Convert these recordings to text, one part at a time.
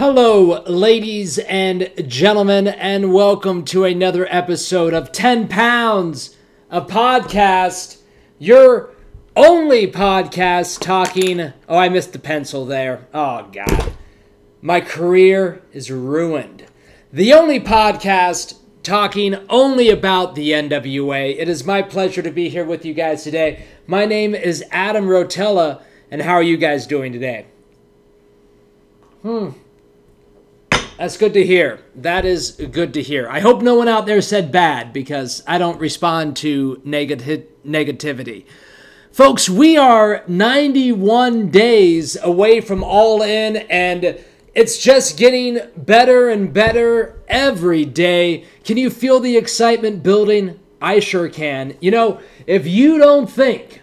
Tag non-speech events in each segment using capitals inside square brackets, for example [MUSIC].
Hello, ladies and gentlemen, and welcome to another episode of 10 Pounds, a podcast, your only podcast talking. Oh, I missed the pencil there. Oh, God. My career is ruined. The only podcast talking only about the NWA. It is my pleasure to be here with you guys today. My name is Adam Rotella, and how are you guys doing today? Hmm. That's good to hear. That is good to hear. I hope no one out there said bad because I don't respond to negati- negativity. Folks, we are 91 days away from All In, and it's just getting better and better every day. Can you feel the excitement building? I sure can. You know, if you don't think,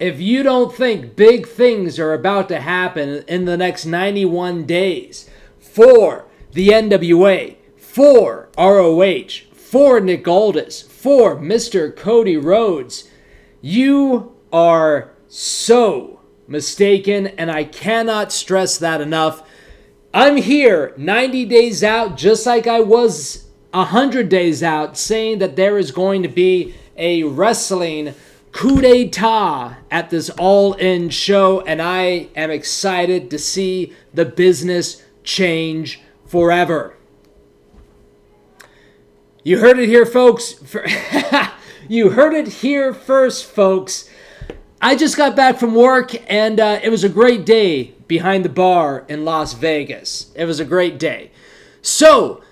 if you don't think big things are about to happen in the next 91 days, for the NWA, for ROH, for Nick Aldis, for Mr. Cody Rhodes. You are so mistaken, and I cannot stress that enough. I'm here 90 days out, just like I was 100 days out, saying that there is going to be a wrestling coup d'etat at this all in show, and I am excited to see the business change forever. You heard it here, folks. [LAUGHS] you heard it here first, folks. I just got back from work and uh, it was a great day behind the bar in Las Vegas. It was a great day. So,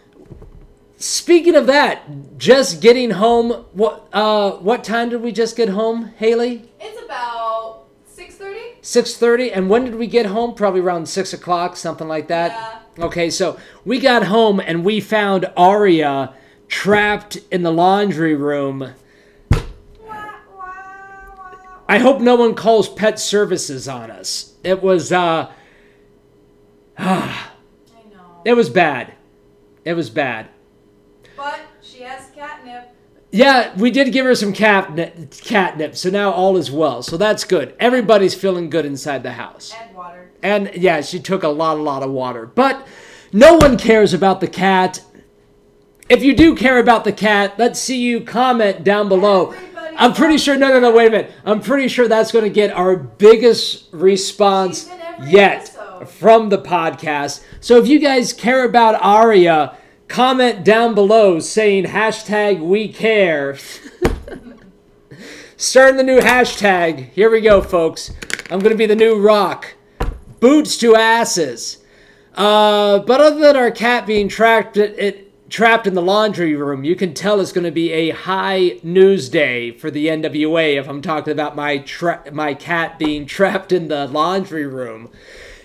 speaking of that, just getting home. What uh, what time did we just get home, Haley? It's about six thirty. Six thirty. And when did we get home? Probably around six o'clock, something like that. Okay, so we got home and we found Aria trapped in the laundry room. I hope no one calls pet services on us. It was uh [SIGHS] I know. it was bad. It was bad. But she has catnip. Yeah, we did give her some catnip, catnip, so now all is well. So that's good. Everybody's feeling good inside the house. And water. And yeah, she took a lot, a lot of water. But no one cares about the cat. If you do care about the cat, let's see you comment down below. Everybody I'm pretty sure, no, no, no, wait a minute. I'm pretty sure that's going to get our biggest response She's in every yet episode. from the podcast. So if you guys care about Aria, comment down below saying hashtag we care. [LAUGHS] Starting the new hashtag. Here we go, folks. I'm going to be the new rock. Boots to asses. Uh, but other than our cat being trapped, it, it, trapped in the laundry room, you can tell it's going to be a high news day for the NWA if I'm talking about my tra- my cat being trapped in the laundry room.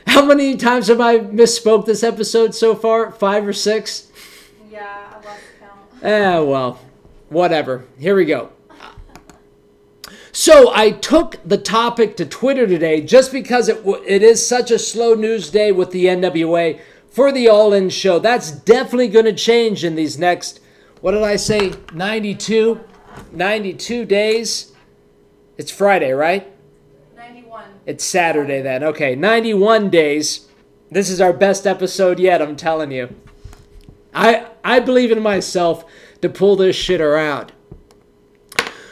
How many times have I misspoke this episode so far? Five or six? Yeah, I lost count. Ah, well, whatever. Here we go. So I took the topic to Twitter today just because it w- it is such a slow news day with the NWA for the All In show. That's definitely going to change in these next what did I say? 92 92 days. It's Friday, right? Ninety-one. It's Saturday then. Okay, 91 days. This is our best episode yet, I'm telling you. I I believe in myself to pull this shit around.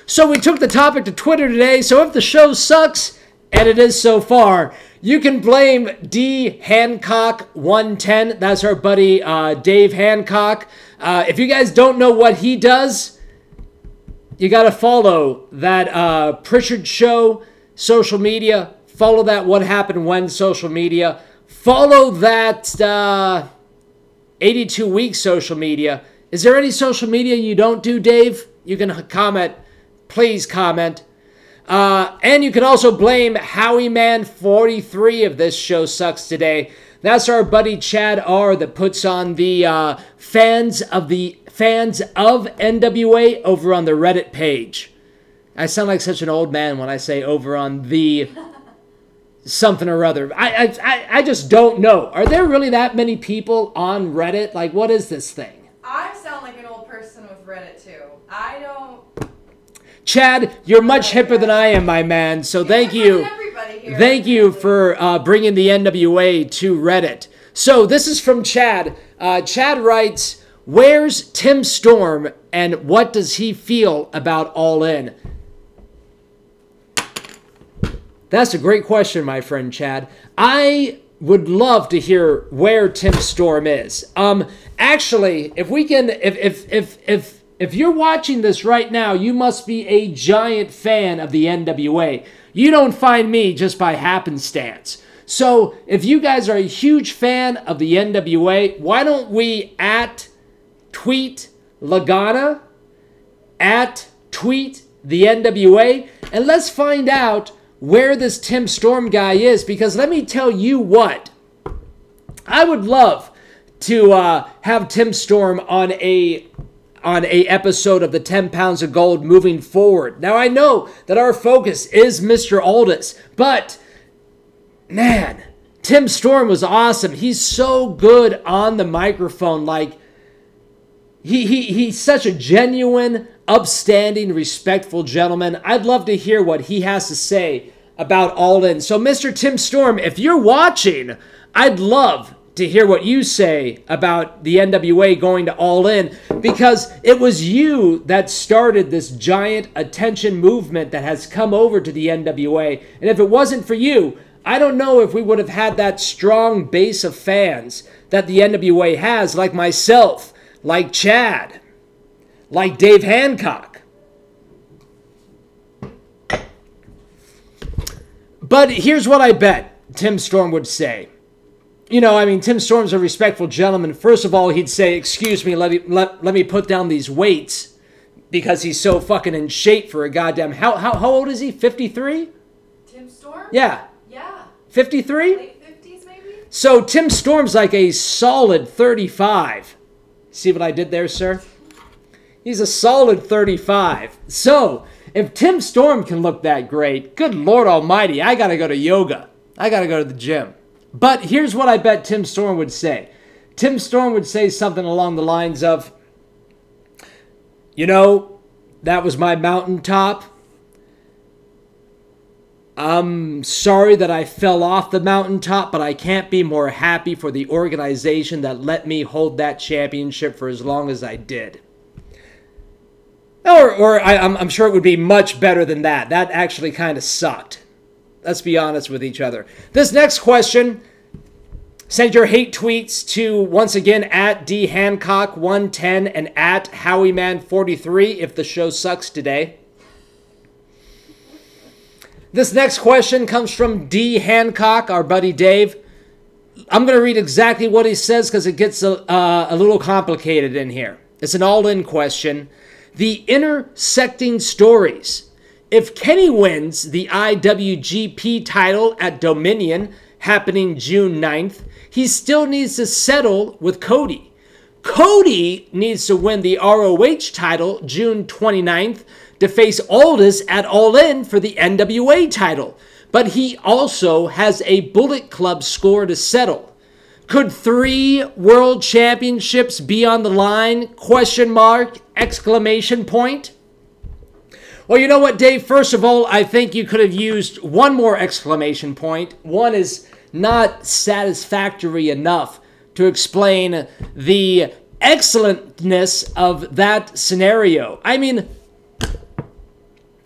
So we took the topic to Twitter today. So if the show sucks, and it is so far, you can blame D Hancock 110. That's our buddy uh, Dave Hancock. Uh, if you guys don't know what he does, you got to follow that uh, Prichard Show social media. Follow that What Happened When social media. Follow that uh, 82 Week social media. Is there any social media you don't do, Dave? You can comment. Please comment. Uh, and you can also blame Howie Man 43 of this show sucks today. That's our buddy Chad R that puts on the uh, fans of the fans of NWA over on the Reddit page. I sound like such an old man when I say over on the something or other. I, I, I, just don't know. Are there really that many people on Reddit? Like, what is this thing? I sound like an old person with Reddit too. I don't. Chad, you're much hipper than I am, my man. So thank you. Thank you for uh, bringing the NWA to Reddit. So this is from Chad. Uh, Chad writes, Where's Tim Storm and what does he feel about All In? That's a great question, my friend Chad. I would love to hear where Tim Storm is. Um, actually, if we can, if if if if if you're watching this right now, you must be a giant fan of the NWA. You don't find me just by happenstance. So if you guys are a huge fan of the NWA, why don't we at tweet Lagana, at tweet the NWA, and let's find out where this Tim Storm guy is because let me tell you what. I would love to uh, have Tim Storm on a on a episode of the 10 pounds of gold moving forward. Now I know that our focus is Mr. Aldis, but man, Tim Storm was awesome. He's so good on the microphone like he, he he's such a genuine, upstanding, respectful gentleman. I'd love to hear what he has to say about All In. So, Mr. Tim Storm, if you're watching, I'd love to hear what you say about the NWA going to All In because it was you that started this giant attention movement that has come over to the NWA. And if it wasn't for you, I don't know if we would have had that strong base of fans that the NWA has, like myself, like Chad, like Dave Hancock. But here's what I bet Tim Storm would say. You know, I mean, Tim Storm's a respectful gentleman. First of all, he'd say, Excuse me, let me, let, let me put down these weights because he's so fucking in shape for a goddamn. How, how, how old is he? 53? Tim Storm? Yeah. Yeah. 53? Late 50s, maybe? So Tim Storm's like a solid 35. See what I did there, sir? He's a solid 35. So, if Tim Storm can look that great, good Lord Almighty, I gotta go to yoga. I gotta go to the gym. But here's what I bet Tim Storm would say Tim Storm would say something along the lines of, You know, that was my mountaintop. I'm sorry that I fell off the mountaintop, but I can't be more happy for the organization that let me hold that championship for as long as I did. Or, or I, am I'm sure it would be much better than that. That actually kind of sucked. Let's be honest with each other. This next question send your hate tweets to once again at D Hancock 110 and at Howieman 43 if the show sucks today. This next question comes from D. Hancock, our buddy Dave. I'm going to read exactly what he says because it gets a, uh, a little complicated in here. It's an all in question. The intersecting stories. If Kenny wins the IWGP title at Dominion happening June 9th, he still needs to settle with Cody. Cody needs to win the ROH title June 29th to face Aldis at All In for the NWA title, but he also has a Bullet Club score to settle. Could three world championships be on the line? Question mark, exclamation point. Well, you know what, Dave? First of all, I think you could have used one more exclamation point. One is not satisfactory enough to explain the excellentness of that scenario. I mean,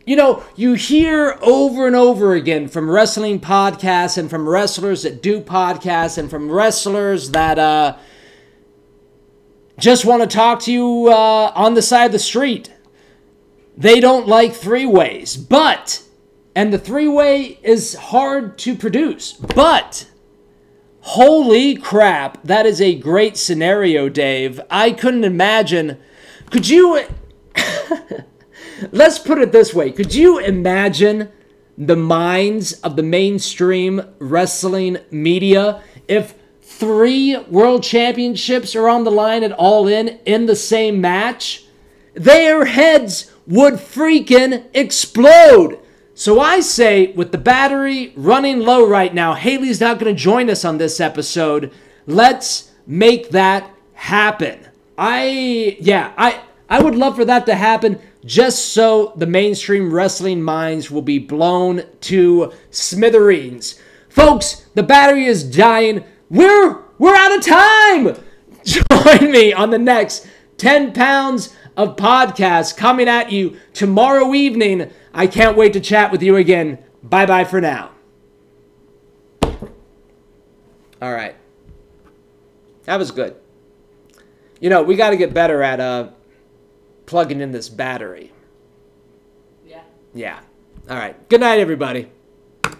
you know, you hear over and over again from wrestling podcasts and from wrestlers that do podcasts and from wrestlers that uh, just want to talk to you uh, on the side of the street. They don't like three ways, but, and the three way is hard to produce, but holy crap, that is a great scenario, Dave. I couldn't imagine. Could you. [LAUGHS] Let's put it this way. Could you imagine the minds of the mainstream wrestling media if three world championships are on the line at All In in the same match? Their heads would freaking explode. So I say, with the battery running low right now, Haley's not going to join us on this episode. Let's make that happen. I, yeah, I, I would love for that to happen just so the mainstream wrestling minds will be blown to smithereens. Folks, the battery is dying. We're we're out of time. [LAUGHS] Join me on the next 10 pounds of podcast coming at you tomorrow evening. I can't wait to chat with you again. Bye bye for now. All right. That was good. You know, we got to get better at uh, plugging in this battery. Yeah. Yeah. All right. Good night, everybody.